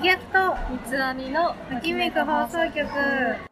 飛脚と三つ編みのときめく放送局。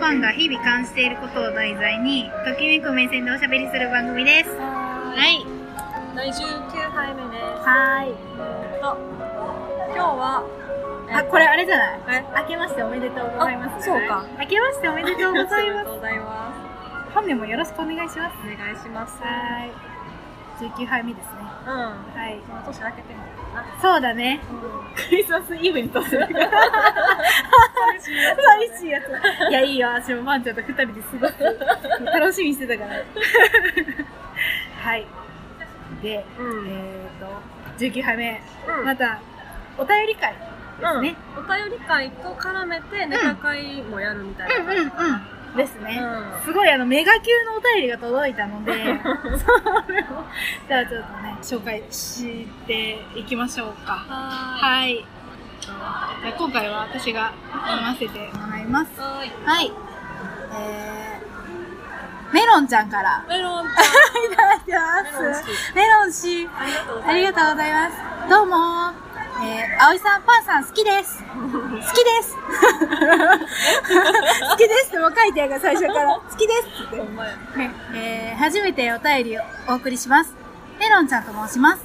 は、あおいとパンが日々感じていることを題材に、ときめく目線でおしゃべりする番組です。ははい。第19杯目です。はーい。と今日は、あ、これあれじゃない？え？明けましておめでとうございます。あそうか。明けましておめでとうございますありがと。うございま本年もよろしくお願いします。す。お願いします。はーい。19杯目ですね。うん。はい。その年明けてんのかな。そうだね。うん。クリスマスイブに撮ってる。寂しいやつ。いや、いいよ。私もパンちゃんと二人で過ごす。楽しみにしてたから。はい。で、うん。えっ、と、19杯目。うんまた、お便り会ですね。うん。お便り会と絡めてネタ会もやるみたいなうんうんうん。ですね。うんすごいあの、メガ級のお便りが届いたので、それを、じゃあちょっとね、紹介していきましょうか。ははい。じゃあ今回は私が読ませてもらいます。はーい。はい。えー、メロンちゃんから。メロンち いただいてます。メロン氏。ありがとうございます。どうもえー、葵さん、パンさん好きです。好きです。好きですってもう書いてあるから最初から。好きですって。ねえー初めてお便りをお送りします。メロンちゃんと申します。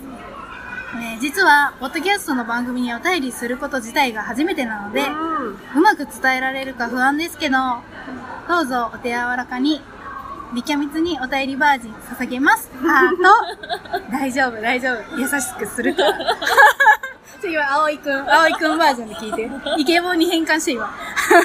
えー実は、ポッドキャストの番組にお便りすること自体が初めてなので、うん。うまく伝えられるか不安ですけど、どうぞお手柔らかに、みきゃみつにお便りバージン捧げます。ハート。大丈夫、大丈夫。優しくするから。ちょ、今、青井くん、青井くんバージョンで聞いて。イケボーに変換して今。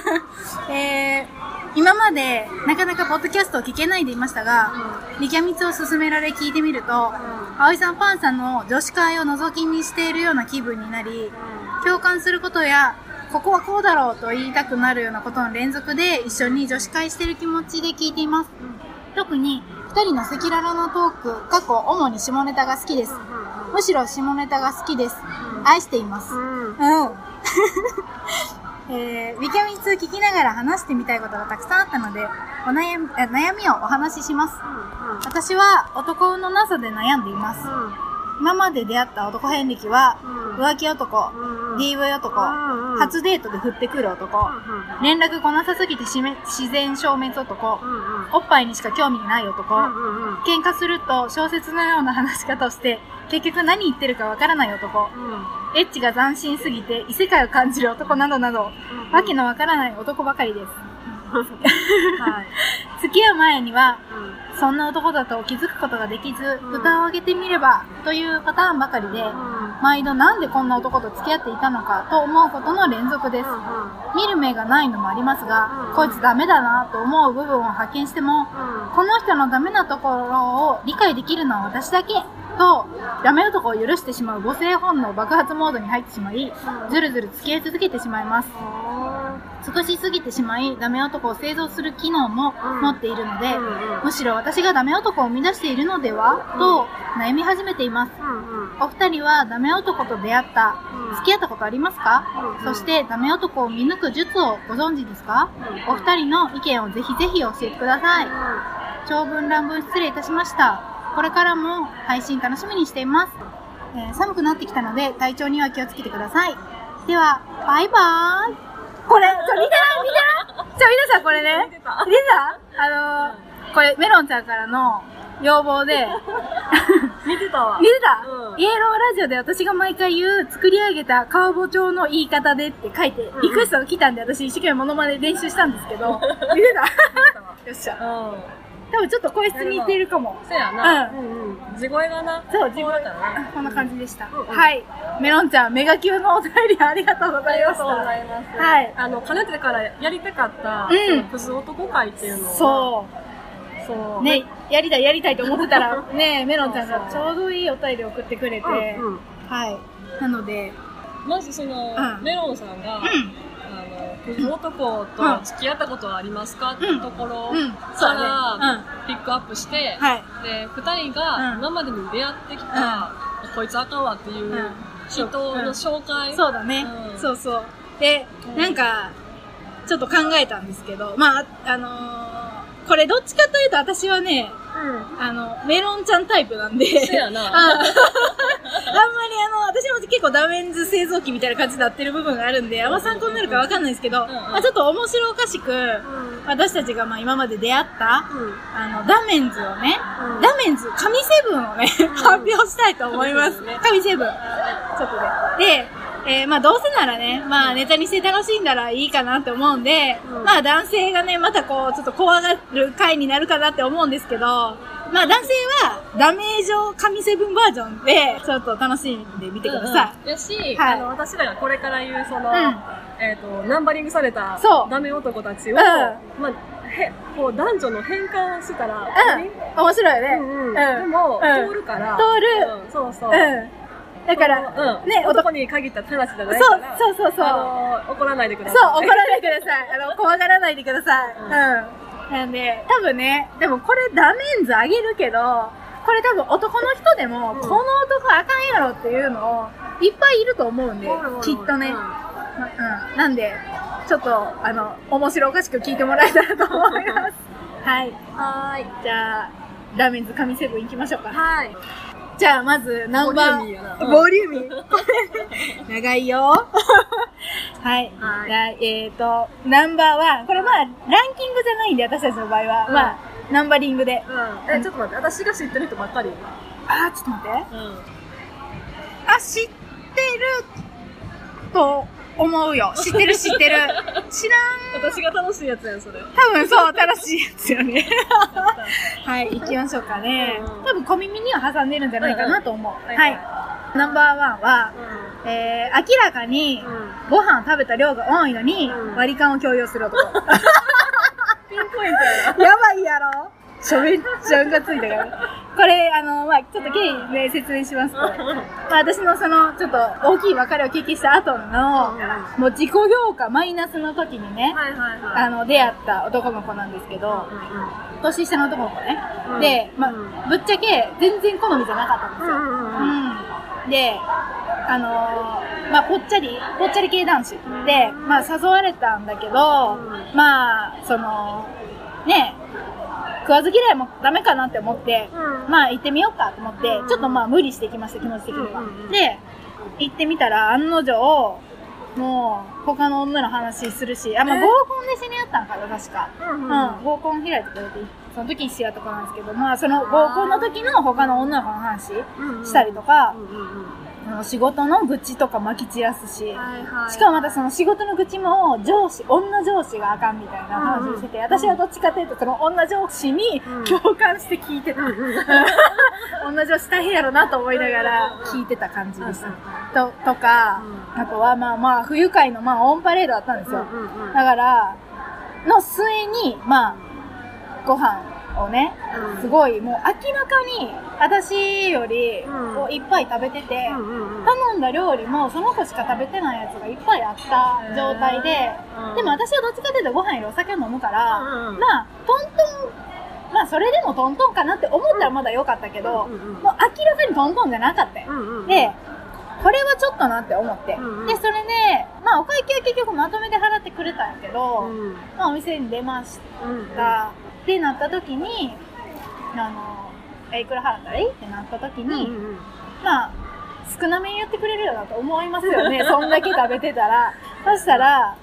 えー、今までなかなかポッドキャストを聞けないでいましたが、みきゃみつを勧められ聞いてみると、葵さんパンさんの女子会を覗き見しているような気分になり、共感することや、ここはこうだろうと言いたくなるようなことの連続で一緒に女子会してる気持ちで聞いています。特に、二人の赤裸々なトーク、過去主に下ネタが好きです。むしろ下ネタが好きです。愛しています。うん。うん。えー、ビキャミツ聞きながら話してみたいことがたくさんあったので、お悩み、あ悩みをお話しします。私は男のなさで悩んでいます。今まで出会った男遍歴は、浮気男、DV 男、初デートで振ってくる男、連絡来なさすぎて自然消滅男、おっぱいにしか興味ない男、喧嘩すると小説のような話し方をして、結局何言ってるかわからない男、エッチが斬新すぎて異世界を感じる男などなど、わけのわからない男ばかりです。はい。付き合う前には、そんな男だと気づくことができず、うん。蓋を開けてみれば、というパターンばかりで、毎度なんでこんな男と付き合っていたのかと思うことの連続です。見る目がないのもありますが、うん。こいつダメだなと思う部分を発見しても、この人のダメなところを理解できるのは私だけと、ダメ男を許してしまう母性本能爆発モードに入ってしまい、ずるずる付き合い続けてしまいます。尽くしすぎてしまい、ダメ男を製造する機能も持っているので、むしろ私がダメ男を生み出しているのでは？と悩み始めています。お二人はダメ男と出会った、付き合ったことありますか？そしてダメ男を見抜く術をご存知ですか？お二人の意見をぜひぜひ教えてください。長文乱文失礼いたしました。これからも配信楽しみにしています。えー寒くなってきたので体調には気をつけてください。では、バイバーイ。これ、ちょ、見てない見てない。ちょ、皆さんこれね、見てた？見てたあのー、これメロンちゃんからの要望で、見てたわ。見てた、うん。イエローラジオで私が毎回言う作り上げたカウボ調の言い方でって書いて、リクエストが来たんで私一生懸命モノマネ練習したんですけど、見てた。よっしゃ。うん多分ちょっと声質に似てるかも。そうやな。ううんうん。地声がな。そう、自分こだったねこんな感じでした。うんうん。はい。メロンちゃん、メガ級のお便りありがとうごあざいましりがとうござた。います。はい。あのかねてからやりたかったうん。クズ男会っていうのをそそう。う。ね、やりたいやりたいと思ってたら、ね、メロンちゃんがちょうどいいお便り送ってくれて、うんうん。はい。なので、まずその、うん。メロンさんが、うあの、クズ男と付き合ったことはありますかっていうところから。ピックアップして、うん。はい。で、二人がうん今までに出会ってきた、こいつあかんわっていううん人の紹介。そうだね。うんそうそう。で、うんなんか、ちょっと考えたんですけど、まあ、あのーこれどっちかというと私はね、うん。あの、メロンちゃんタイプなんで、せやな。あ あんまりあの、私も結構ダメンズ製造機みたいな感じになってる部分があるんで、あんま参考になるかわかんないですけど、まあちょっと面白おかしく、うん。私たちがまあ今まで出会った、うん。あの、ダメンズをね、うんダメンズ、神セブンをね、発表したいと思います。神セブン。ちょっとで。で、えーまあどうせならね、まあネタにして楽しんだらいいかなって思うんで、うんまあ男性がね、またこう、ちょっと怖がる回になるかなって思うんですけど、まあ男性はダメージを神セブンバージョンで、ちょっと楽しんでみてください。い。やし、はいあの、私らがこれから言う、その、うんえっ、と、ナンバリングされたそうダメ男たちを、うんまあ、へ、こう、男女の変換したら、うん。面白いよね。うんうん。うんでも、うん通るから。通るうん、そうそう。うん。だから、うん、ね、男男に限った話じゃないそうから。、そうそうそう。あの怒らないでくだそう、さい。怒らないでください。あの、怖がらないでください。ううんん。なんで、多分ね、でもこれダメンズあげるけど、これ多分男の人でも、うんこの男あかんやろっていうのを、いっぱいいると思うんで、きっとね。うんまうん。なんで、ちょっと、あの、面白おかしく聞いてもらえたらと思います。はい。はーい。じゃあ、ダメンズ神セブン行きましょうか。はい。じゃあ、まず、ナンバー、ボリューミーうんボリューミー。長いよ。はい。はいえっ、と、ナンバーワン。これまあ、ランキングじゃないんで、私たちの場合は。うんまあ、ナンバリングで。うん。え、ちょっと待って、私が知ってる人ばっかり。あー、ちょっと待って。うん。あ、知ってると思うよ。知ってる知ってる。知らん。私が楽しいやつやん、それ。多分そう、新しいやつよね。はい、行きましょうかねうん。多分小耳には挟んでるんじゃないかなと思う。うんうんはい。ナンバーワンは、うえー、明らかに。ご飯食べた量が多いのに、うん割り勘を強要する男。ピンポイントやな。やばいやろちょめっちゃんがついたから。これ、あの、まあちょっと経緯で説明しますと、まあ私のその、ちょっと大きい別れを経験した後の、もう自己評価マイナスの時にね、はいはいはい。あの、出会った男の子なんですけど、年下の男の子ね。うんで、まあうんぶっちゃけ全然好みじゃなかったんですよ。うんで、あのーまあ、ぽっちゃり、ぽっちゃり系男子で、まあ、誘われたんだけど、うんまあ、その、ね、食わず嫌いもダメかなって思って、うん。まあ、行ってみようかと思ってう、ん。ちょっとまあ、無理してきました、気持ち的には。うん。で、行ってみたら、案の定、もう、他の女の話するし、あ、まあ、え？合コンで知り合ったんかな、確か。うん合コン開いてくれて、その時に知り合った子なんですけど、まあ、その合コンの時の他の女の子の話したりとかあの仕事の愚痴とか巻き散らすし、はいはい。しかもまたその仕事の愚痴も上司、女上司があかんみたいな話をしてて、うん私はどっちかというとその女上司にうん共感して聞いてた。うんうん女上司大変やろなと思いながら聞いてた感じでした。うんと、とか、うあとはまあまあ、不愉快のまあオンパレードだったんですよ。うんうんうんだから、の末に、まあ、ご飯をね、うん。すごいもう明らかに私よりうん。こういっぱい食べてて、うんうんうん。頼んだ料理もその子しか食べてないやつがいっぱいあった状態で、うん。でも私はどっちかというとご飯よりお酒を飲むから、うんうんまあトントンまあそれでもトントンかなって思ったらまだ良かったけど、うんうんうん。もう明らかにトントンじゃなかった。よ、うんうんうん。でこれはちょっとなって思って、うんうん。でそれでまあお会計は結局まとめて払ってくれたんやけど、うん。まあお店に出ましうんた、ってなった時にあのえいくら払ったらいい？ってなった時に、うんうんまあ、少なめに言ってくれるよなと思いますよね。そんだけ食べてたら。そしたら、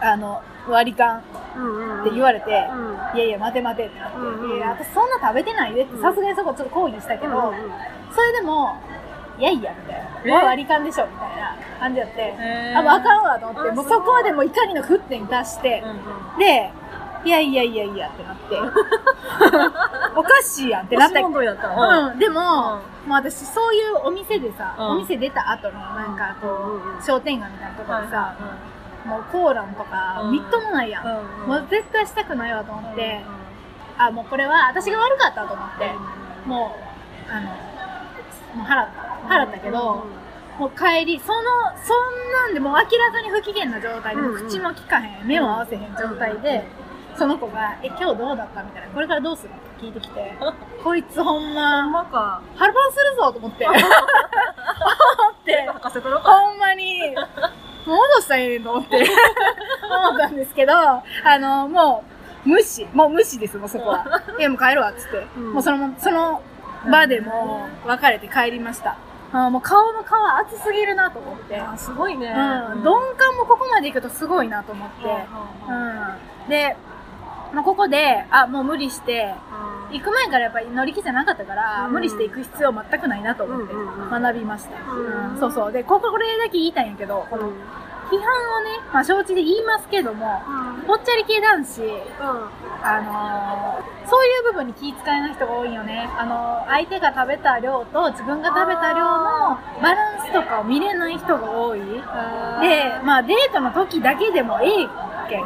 あの、割り勘うんうんって言われて、うん。いやいや、待て待てってなって、うんうんいや、私そんな食べてないでって、うん。さすがにそこちょっと抗議したけど、うんうんそれでも、いやいや、みたいえ？な。まあ割り勘でしょ、みたいな感じやって、へー。あ、もうあかんわと思って、あもうそこでもう怒りの沸点に達して、うん。で、いやいやいやいやってなって、おかしいやんってなった。押し問答やったのうん、でも、もう私そういうお店でさ、うん。お店出た後のなんかこう、うんうんうん。商店街みたいなところでさ、はもうコーランとかうん。みっともないやん。もう絶対したくないわと思って、あ、もうこれは私が悪かったと思って、もう、あの、もう払った。払ったけど、もう帰り、その、そんなんでもう明らかに不機嫌な状態で、うんうん。口も聞かへん、目も合わせへん状態で、その子が、え、今日どうだった？みたいな、これからどうする？って聞いてきて、こいつほんほんま、まか。腹パンするぞと思って、思って。ほんまに、戻したらええねんと思って、思ったんですけど、あの、もう、無視。もう無視です、もうそこは。いや、もう帰るわ、っつって。うんもうその、その場でもう別れて帰りました。あもう顔の皮厚すぎるなと思って。あすごいね。うん。鈍感もここまで行くとすごいなと思って。うん。で、まあ、ここで、あ、もう無理して、行く前からやっぱり乗り気じゃなかったから、うん。無理して行く必要全くないなと思ってうんうんうん。学びました。うん。うんそうそう。で、こここれだけ言いたいんやけど、この批判をね、まあ承知で言いますけども、ぽっちゃり系男子、あのーそういう部分に気遣いない人が多いよね。あのー相手が食べた量と自分が食べた量のバランスとかを見れない人が多い。で、まあデートの時だけでもええけん、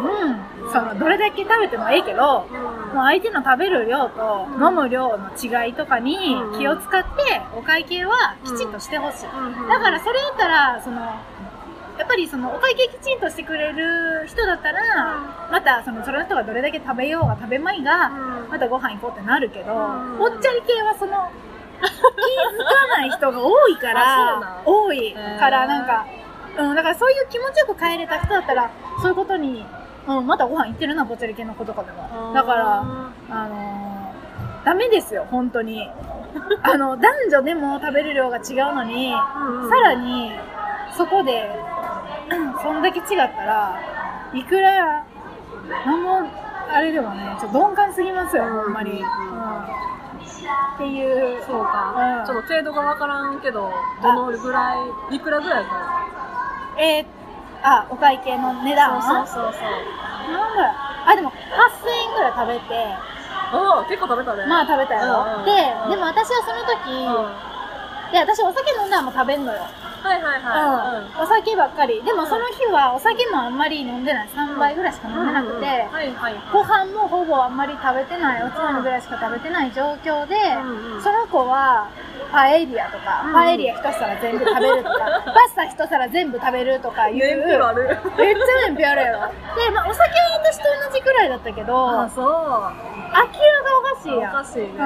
そのどれだけ食べてもええけど、もう相手の食べる量と飲む量の違いとかに気を使ってお会計はきちんとしてほしい。だからそれやったら、その、やっぱりそのお会計きちんとしてくれる人だったら、またそのその人がどれだけ食べようが食べまいが、またご飯行こうってなるけど、うん。ぽっちゃり系はその、気づかない人が多いから多いからなんか、うん、だからそういう気持ちよく帰れた人だったら、そういうことに、うん、またご飯行ってるな、ぽっちゃり系の子とかでも。だから、あのー、ダメですよ、本当に。あの、男女でも食べる量が違うのに、さらに、そこで、そんだけ違ったら、いくら、なんも、あれでもね、ちょっと鈍感すぎますよ、ほん。まに。うん。っていう、そうか、うん。ちょっと程度がわからんけど、どのぐらい、いくらぐらいかえー、あ、お会計の値段そうそうそうそう。なんだろうあ、でも、8000円ぐらい食べて、おお結構食べたね。まあ食べたやろ。うんうんでうん、でも私はその時、で、私お酒飲んだらもう食べんのよ。はいはい。うん。お酒ばっかり。でもその日はお酒もあんまり飲んでない。3杯ぐらいしか飲んでなくて、はいはい。ご飯もほぼあんまり食べてない、おつまみぐらいしか食べてない状況で、その子は、パエリアとか、うんパエリア一皿全部食べるとか、パスタ一皿全部食べるとかいう。めっちゃ燃費あるやろ。で、まあお酒は私と同じくらいだったけど、あ、明そう。らかおかしいおやん。かしいね。う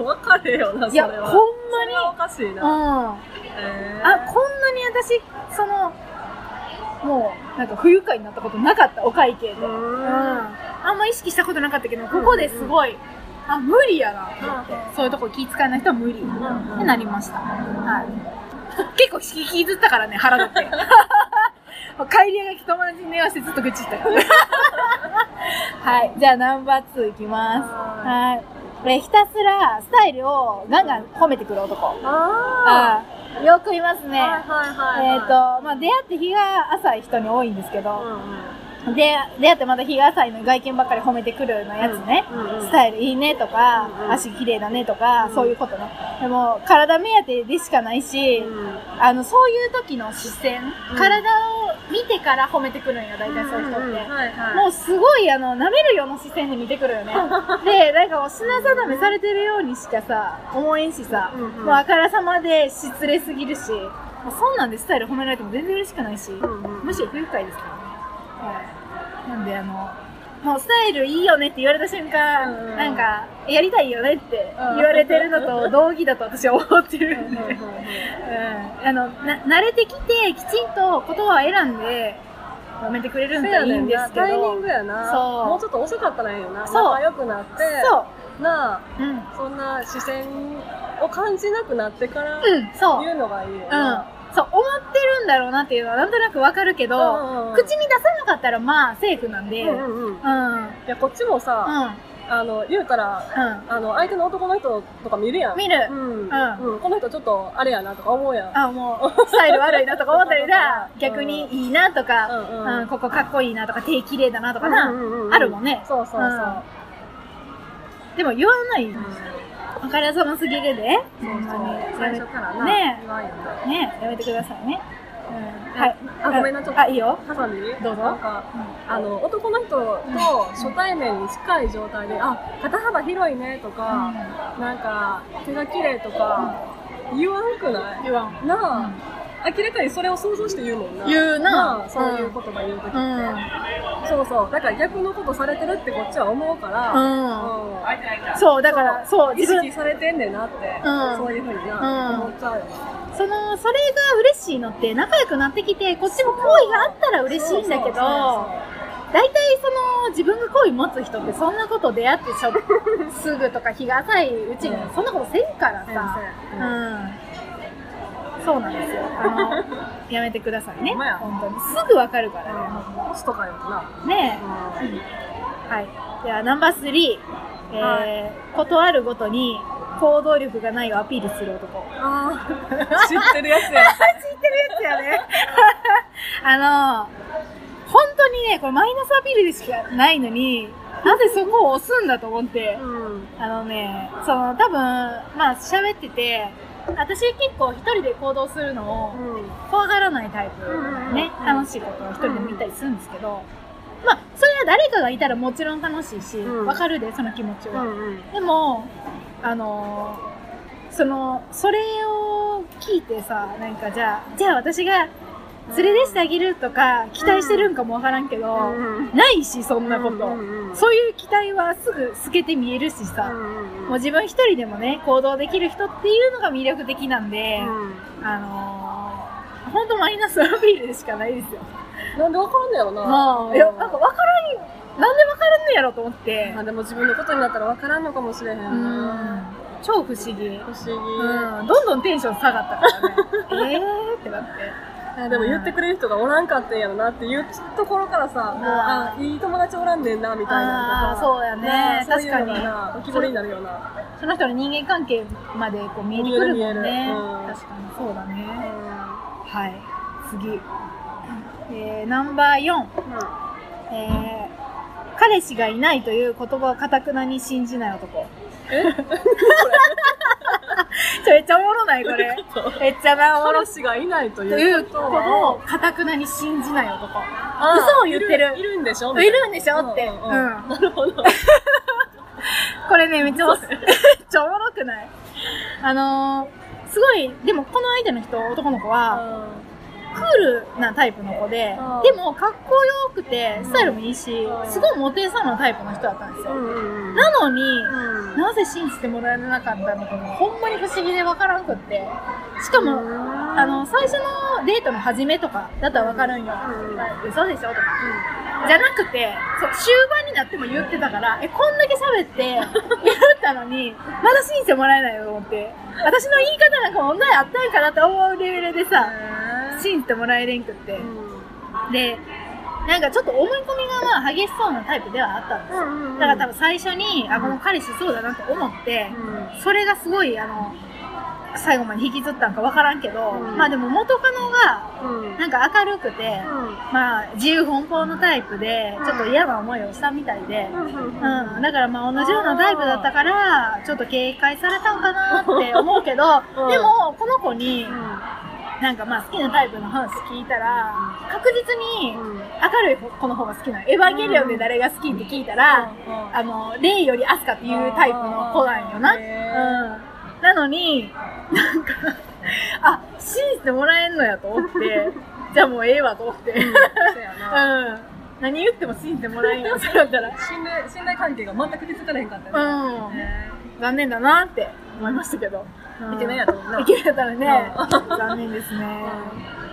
うん。わかれよな、そいや、れは。ほんまにおかしいな。うん。えーあ、こんなに私、その、もう、なんか不愉快になったことなかった、お会計で。うーんうんあんま意識したことなかったけど、ここですごい、あ、無理やな、と思ってうんそういうとこ気遣いない人は無理、んってなりました。はい。結構引きずったからね、腹立って。帰りが友達に電話してずっと愚痴ったから。はい。じゃあ、ナンバー2いきます。ははい。えひたすらスタイルをガンガン褒めてくる男。ああよくいますね。ーはいはいはい。えっ、と、まあ、出会って日が浅い人に多いんですけど、うんうん。で、出会ってまた日が浅いのに外見ばっかり褒めてくるようなやつね。うんうんスタイルいいねとか、うんうん足綺麗だねとか、うんそういうことね。でも、体目当てでしかないし、うんあの、そういう時の視線、うん体を見てから褒めてくるんよ、大体そういう人って。んんはいはい。もうすごいあの、舐めるような視線で見てくるよね。で、なんかもう品定めされてるようにしかさ、思えんしさ、うんうんもうあからさまで失礼すぎるし、そんなんでスタイル褒められても全然嬉しくないし、うんうんむしろ不愉快ですからね。はい。なんであの、もうスタイルいいよねって言われた瞬間、うん。うんなんか、やりたいよねって言われてるのと 同義だと私は思ってるんで。うんあのな慣れてきてきちんと言葉を選んで褒めてくれるんだいいんんですけど。なタイミングやな。そう。もうちょっと遅かったらいいよな。そう。仲良くなって、そう。なあ、うん。そんな視線を感じなくなってから言うのがいいようん。な。そう思ってるんだろうなっていうのはなんとなくわかるけど、うんうん口に出さなかったらまあセーフなんで、ううんん、うんうん。うん、いや、こっちもさ、あの、言うたら、あの、相手の男の人とか見るやん。見るうん。うんうん。この人ちょっと、あれやなとか思うやん。あ、もう、スタイル悪いなとか思ったりだ、うん逆にいいなとか、うんうんうんここかっこいいなとか、手綺麗だなとかな、うんうんうんうんあるもんね。そうそうそう。でも言わない。あからさますぎるで。そんまに最初からな、ねねやめてくださいね。はい。あ、ごめんな、ちょっと。あ、いいよ。挟んでいいどうぞ。なんか、あの、男の人と初対面に近い状態で、あ、肩幅広いねとか、なんか、手が綺麗とか、言わんくない？言わん。なあ。明らかにそれを想像して言うもんな。言うな。そういう言葉言うときって、うん。そうそう。だから逆のことされてるってこっちは思うから、うん。そう、だから、そう、意識されてんねんなって、そういうふうにな、思っちゃうよその、それが嬉しいのって、仲良くなってきて、こっちも好意があったら嬉しいんだけど、大体その自分が好意持つ人ってそんなこと出会ってしょすぐとか日が浅いうちにそんなことせんからさ、うんそうなんですよ。あの、やめてくださいね。本当に。すぐわかるからね。ホストかよな。ねえ。はい。では、ナンバースリー。えー、断るごとに行動力がないをアピールする男。ああ。知ってるやつや。知ってるやつやね。あの、本当にね、これマイナスアピールでしかないのに、なぜそこを押すんだと思って、うん、あのね、その多分、まあ喋ってて、私結構一人で行動するのを怖がらないタイプね、楽しいことを一人で見たりするんですけど、まあ、それは誰かがいたらもちろん楽しいし、わかるで、その気持ちは。でも、あのその、それを聞いてさ、なんかじゃあ、じゃあ私が連れ出してあげるとか期待してるんかもわからんけど、ないし、そんなこと、そういう期待はすぐ透けて見えるしさ、もう自分一人でもね、行動できる人っていうのが魅力的なんで、あのー、ほんとマイナスアピールしかないですよ。なんでわかるんだよな。まあ、いや、なんかわからん、なんでわからんのやろと思って。まあでも自分のことになったらわからんのかもしれへん。うん超不思議。不思議。うん。どんどんテンション下がったからね。えーってなって。でも言ってくれる人がおらんかったんやろなっていうところからさ、もう、あ、いい友達おらんねんな、みたいな。あそうやね。確かに。浮き彫りになるような。その人の人間関係までこう見えてくるもんね。確かにそうだね。はい。次。えー、ナンバー4。えー、彼氏がいないという言葉をかたくなに信じない男。え？めっちゃおもろないこれ。めっちゃなおもろ。彼氏がいないということを、かたくなに信じない男。嘘を言ってる。いるんでしょ？いるんでしょ？って。うん。なるほど。これね、めっちゃ、めっちゃおもろくない？あのー、すごい、でもこの相手の人、男の子は、クールなタイプの子で、でもかっこよくて、スタイルもいいし、すごいモテそうなタイプの人だったんですよ。なのに、なぜ信じてもらえなかったのかがほんまに不思議でわからんくって。しかも、あの、最初のデートの初めとかだったらわかるんよ。嘘でしょ？とか。じゃなくて、そう、終盤になっても言ってたから、え、こんだけ喋って言ったのに、まだ信じてもらえないよと思って。私の言い方なんか問題あったんかなって思うレベルでさ、信じてもらえれんくって。うん、で、なんかちょっと思い込みがまあ激しそうなタイプではあったんですよ。うんうんうん、だから多分最初に、あ、この彼氏そうだなと思って、うん、それがすごい、あの、最後まで引きずったんか分からんけど、うん、まあでも元カノが、なんか明るくて、うん、まあ自由奔放のタイプで、ちょっと嫌な思いをしたみたいで、うん、だからまあ同じようなタイプだったから、ちょっと警戒されたんかなって思うけど、でもこの子に、なんかまあ好きなタイプの話聞いたら、確実に明るい子の方が好きなの。エヴァンゲリオンで誰が好きって聞いたら、あの、レイよりアスカっていうタイプの子なんよな。うん。なのに、なんかあ、信じてもらえんのやと思って、じゃあもうええわと思って。うん。何言っても信じてもらえんよ、そうだったら。信頼、信頼関係が全く気づかれへんかったね。うん。残念だなって思いましたけど。イケメンやったもんな。イケメンやったらね、残念ですね。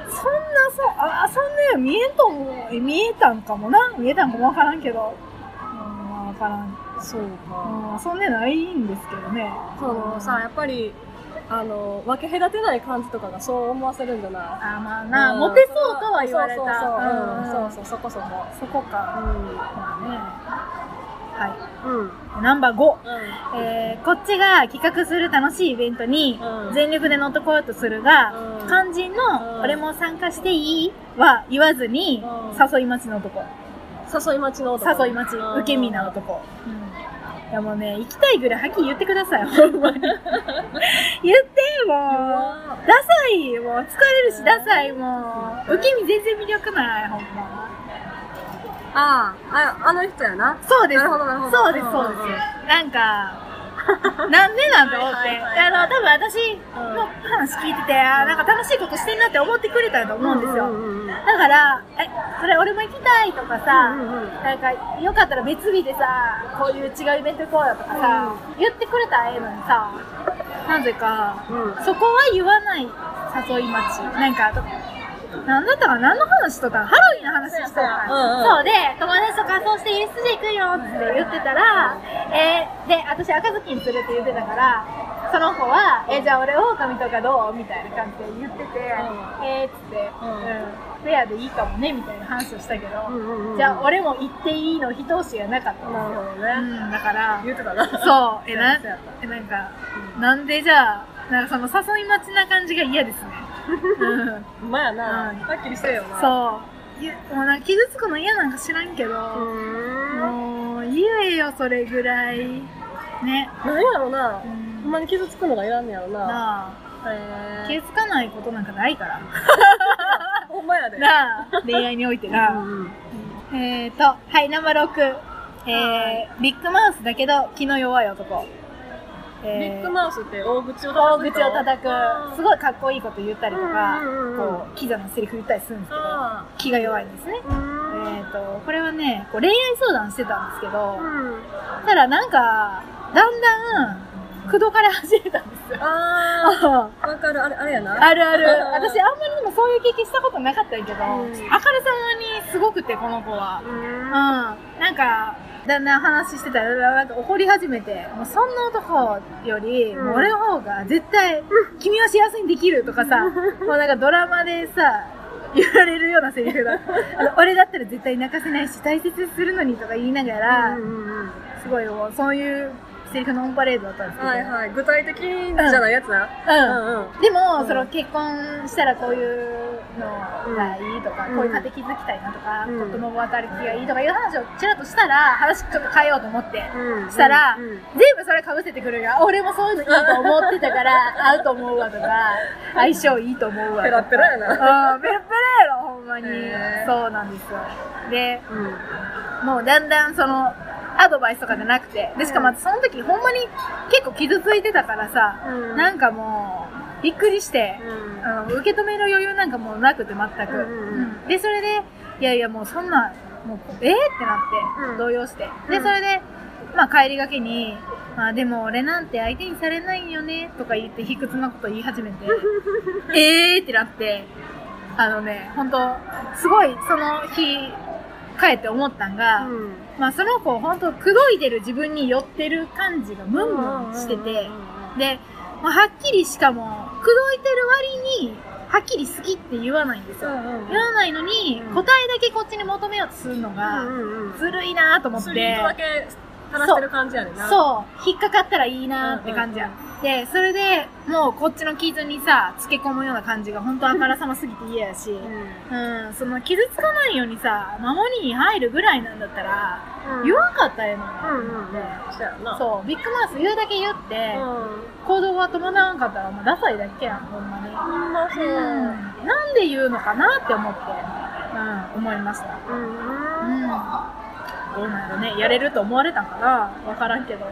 そんなさ、あ、そんな見えんと思う。見えたんかもな。見えたんかもわからんけど。うん、わからん。そうか。うん、そんなないんですけどね。そのさ、やっぱり、あの、分け隔てない感じとかがそう思わせるんじゃないあ、まあな、モテそうとは言われた。そうそうそう、そこそこ。そこか。うん。まあね。はい。うん。ナンバー5。うん、えー、こっちが企画する楽しいイベントに全力で乗ってこようとするが、うん、肝心の、俺も参加していいは言わずに、誘い待ちの男。誘い待ちの男。誘い待ち。受け身な男。うん。いやもうね、行きたいぐらいはっきり言ってください、ほんまに。言って、もう。ダサい、もう疲れるし、ダサい、もう。受け身全然魅力ない、ほんま。ああ、あ、あの人やな。そうです。なるほどなるほどそうです、そうです。なんか、なんでなんて思って。あの、多分私の話聞いてて、あなんか楽しいことしてんなって思ってくれたと思うんですよ。だから、え、それ俺も行きたいとかさ、なんか、よかったら別日でさ、こういう違うイベント行こうよとかさ、言ってくれたらええのにさ、なぜか、うんそこは言わない誘い待ち。なんか、なんだったかな何の話とかハロウィンの話してたから、うんうん。そうで、友達と仮装して USJ 行くよって言ってたら、えーで、私赤ずきんするって言ってたから、その子は、え、じゃあ俺狼とかどう？みたいな感じで言ってて、えーっつって、うん。うん、フェアでいいかもねみたいな話をしたけど、うんうんうん。じゃあ俺も行っていいの一押しがなかったんですよ。なるほどね。うん、だから、言ってたな。そう、え、な、え、なんか、なんでじゃあ、なんかその誘い待ちな感じが嫌ですね。まやな。うんはっきりしてるよな。う。そう。もうな傷つくの嫌なんか知らんけど。もう、言えよ、それぐらい。ね。なんやろな。うんほんまに傷つくのがいらんねやろな。なあ、へ傷つかないことなんかないから。ほんまやで。なあ、恋愛においてな。うんうんえーと、はい、ナンバー6。えー、ビッグマウスだけど気の弱い男。ビえッグマウスって大口を大叩く口を叩く、すごいかっこいいこと言ったりとか、こう、キザなセリフ言ったりするんですけど、あ気が弱いんですね。えーと、これはね、こう恋愛相談してたんですけど、うんただなんか、だんだん、口説かれ始めたんですよ。あー、わかる。あれ、あれやな。あるある。私あんまりでもそういう経験したことなかったけど、うんあからさまにすごくて、この子は。う。ん。なんか、だんだん話してたら、なんか怒り始めて、もうそんな男より、俺の方が絶対、君は幸せにできるとかさ、もうなんかドラマでさ、言われるようなセリフだ。あの俺だったら絶対泣かせないし、大切にするのにとか言いながら、うんうんうんすごいもうそういうセリフのオンパレードだったんですけど。はいはい。具体的じゃないやつな。うん。うんうん。でも、うんその結婚したらこういうのがいいとか、うんこういう家庭築きたいなとか、うん子供渡りきがいいとかいう話をちらっとしたら、話ちょっと変えようと思って、うんしたら、うんうん全部それ被せてくるよ。俺もそういうのいいと思ってたから、合うと思うわとか、相性いいと思うわとか。ペラペラやなうん、ペラペラやろ、ほんまにへ。ーそうなんですよ。で、うん。もうだんだんその、アドバイスとかじゃなくて、で、しかもその時ほんまに結構傷ついてたからさ、うん。なんかもう、びっくりして、うん。受け止める余裕なんかもうなくて全く、うんでそれでいやいやもうそんなもうえー、ってなって、うん。動揺して。でうん。それでまあ帰りがけにまあでも俺なんて相手にされないよねとか言って卑屈なこと言い始めて えー？ってなってあのね本当すごいその日帰って思ったんが、うんまあその子本当口説いてる自分に寄ってる感じがムンムンしてて、で、まあ、はっきりしかも、口説いてる割に、はっきり好きって言わないんですよ。言わないのに、うん答えだけこっちに求めようとするのが、ずるいなと思って。スリートだけ垂らしてる感じやねんな。う。そう、引っかかったらいいなって感じやん。で、それでもうこっちの傷にさ、つけ込むような感じが本当あからさますぎて嫌やし、うん、その傷つかないようにさ、守りに入るぐらいなんだったら、うん。言わんかったらええのうんうんうん。でそうビッグマウス言うだけ言って、うん。行動が伴わんかったら、もうダサいだけやん、ほんまに。ほんまそう。うんなんで言うのかなって思って、うん、思いました。うん。うん。どうなんやろね。やれると思われたんかなわからんけど。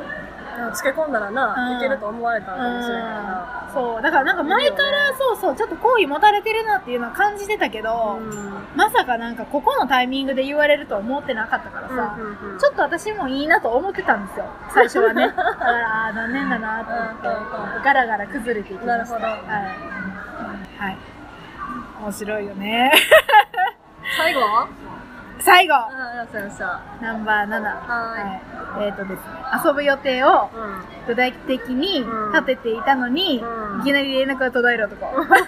つけ込んだらうんな、いけると思われたうかもしれないな。ん。そう。だからなんか前から、そうそう、ちょっと好意持たれてるなっていうのは感じてたけど、まさかなんかここのタイミングで言われるとは思ってなかったからさ、ちょっと私もいいなと思ってたんですよ。最初はね。だから、ああ、残念だなと思ってうんうん、ガラガラ崩れていきました。なるほどはい。はい。面白いよね。最後最後ああ、よっしゃよっしゃ。ナンバー7。はいい。えっ、とですね、遊ぶ予定をうん。具体的にうん。立てていたのに、うん。いきなり連絡が途絶える男。こ。れは、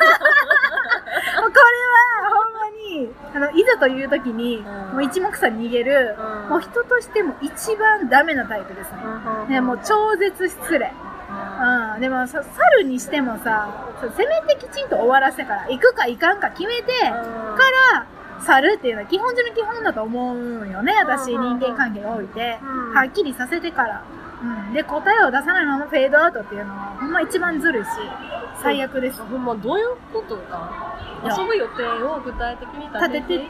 ほんまに、あの、いざという時に、ん。もう一目散に逃げる、うん。もう人としても一番ダメなタイプですね。ね、もう超絶失礼。うん、でもさ、猿にしてもさ、せめてきちんと終わらせてから、行くか行かんか決めて、から、猿っていうのは基本中の基本だと思うんよね、私、うん人間関係において。うん。はっきりさせてから。うん。で、答えを出さないままフェードアウトっていうのは、ほんま一番ずるいし、最悪です。ほんまどういうことだいや。遊ぶ予定を具体的に立てて立てて、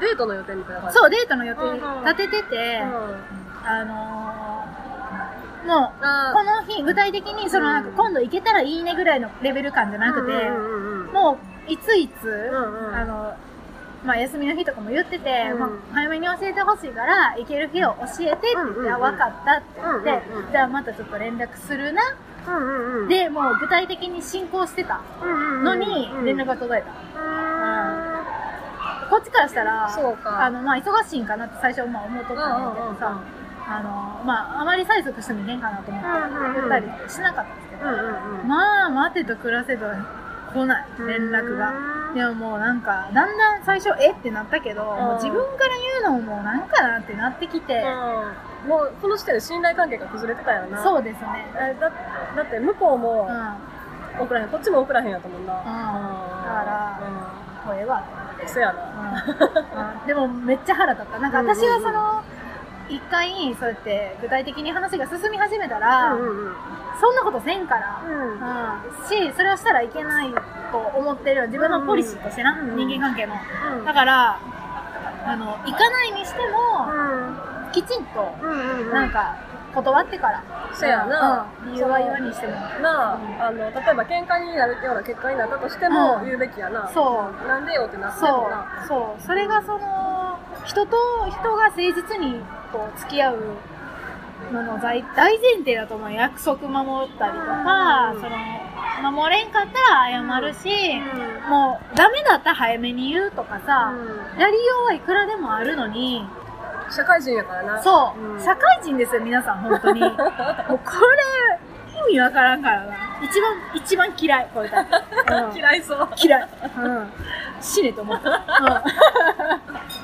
デートの予定みたいなそう、デートの予定うんうん。立ててて、うん。あのー、もう、あこの日、具体的に、そのなんか、今度行けたらいいねぐらいのレベル感じゃなくて、うんうんうんうん。もう、いついつ、うんうん。あの、まあ、休みの日とかも言ってて、うん。まあ、早めに教えてほしいから、行ける日を教えてって言って、うんうん。分かったって言って、うんうんうん。じゃあまたちょっと連絡するな。うんうんうん。で、もう具体的に進行してたのに、連絡が届いた。こっちからしたら、あの、まあ、忙しいんかなって最初まあ思っとったんだけどさ、あの、まあ、あまり催促してもいけんかなと思って言ったりしなかったんですけど、うんうんうん。まあ、待てと暮らせと来ない、連絡が。でももうなんか、だんだん最初、え？ってなったけど、もう自分から言うのももうなんかなってなってきて、うん。もうこの時点で信頼関係が崩れてたよな。そうですね。えだだって向こうもうん。うん。送らへん。こっちも送らへんやったもん。なだから。うん。せやな。うん。でもめっちゃ腹立った。なんか私はその、一回、そうやって具体的に話が進み始めたら、うんうんうん。そんなことせんから、うん。うん、し、それをしたらいけないと思ってる。自分のポリシーとしてな、うん人間関係の。うん。だから、あの、行かないにしても、きちんと、うんうんうん。なんか、断ってから。せやな。うん。理由は言わにしても。なあ、あの例えば喧嘩になるような結果になったとしてもうん。言うべきやな、そう。なんでよってなってそもな。う、そう。それがその、人と人が誠実にこう付き合うのの大大前提だと思う。約束守ったりとか、うんその、守れんかったら謝るし、うもうダメだったら早めに言うとかさ、んやりようはいくらでもあるのに、社会人やからなそう、ん社会人ですよ、皆さん、本当に。もうこれ、意味わからんからな。一番、一番嫌い、こういうタイプ。う ん嫌いそう嫌い。うん。死ねと思った。うん。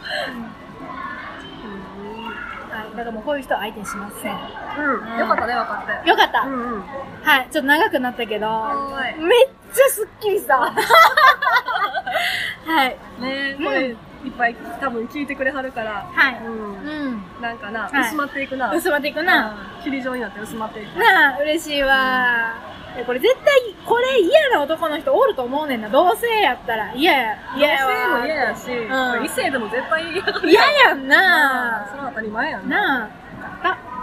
はい。だからもうこういう人は相手にしません。うん、よかったね分かってよかった。うんうんはい。ちょっと長くなったけど、めっちゃスッキリした。はい。ねこれ、いっぱい多分聞いてくれはるからはい。うんうん。なんかな、はい薄まっていくな薄まっていくな。うん霧状になって薄まっていくなあ、嬉しいわ。これ絶対、これ嫌な男の人おると思うねんな。同性やったら嫌や。嫌やわ。女性も嫌やし、うん異性でも絶対嫌や嫌やんななそれは当たり前やんなあ。よかった。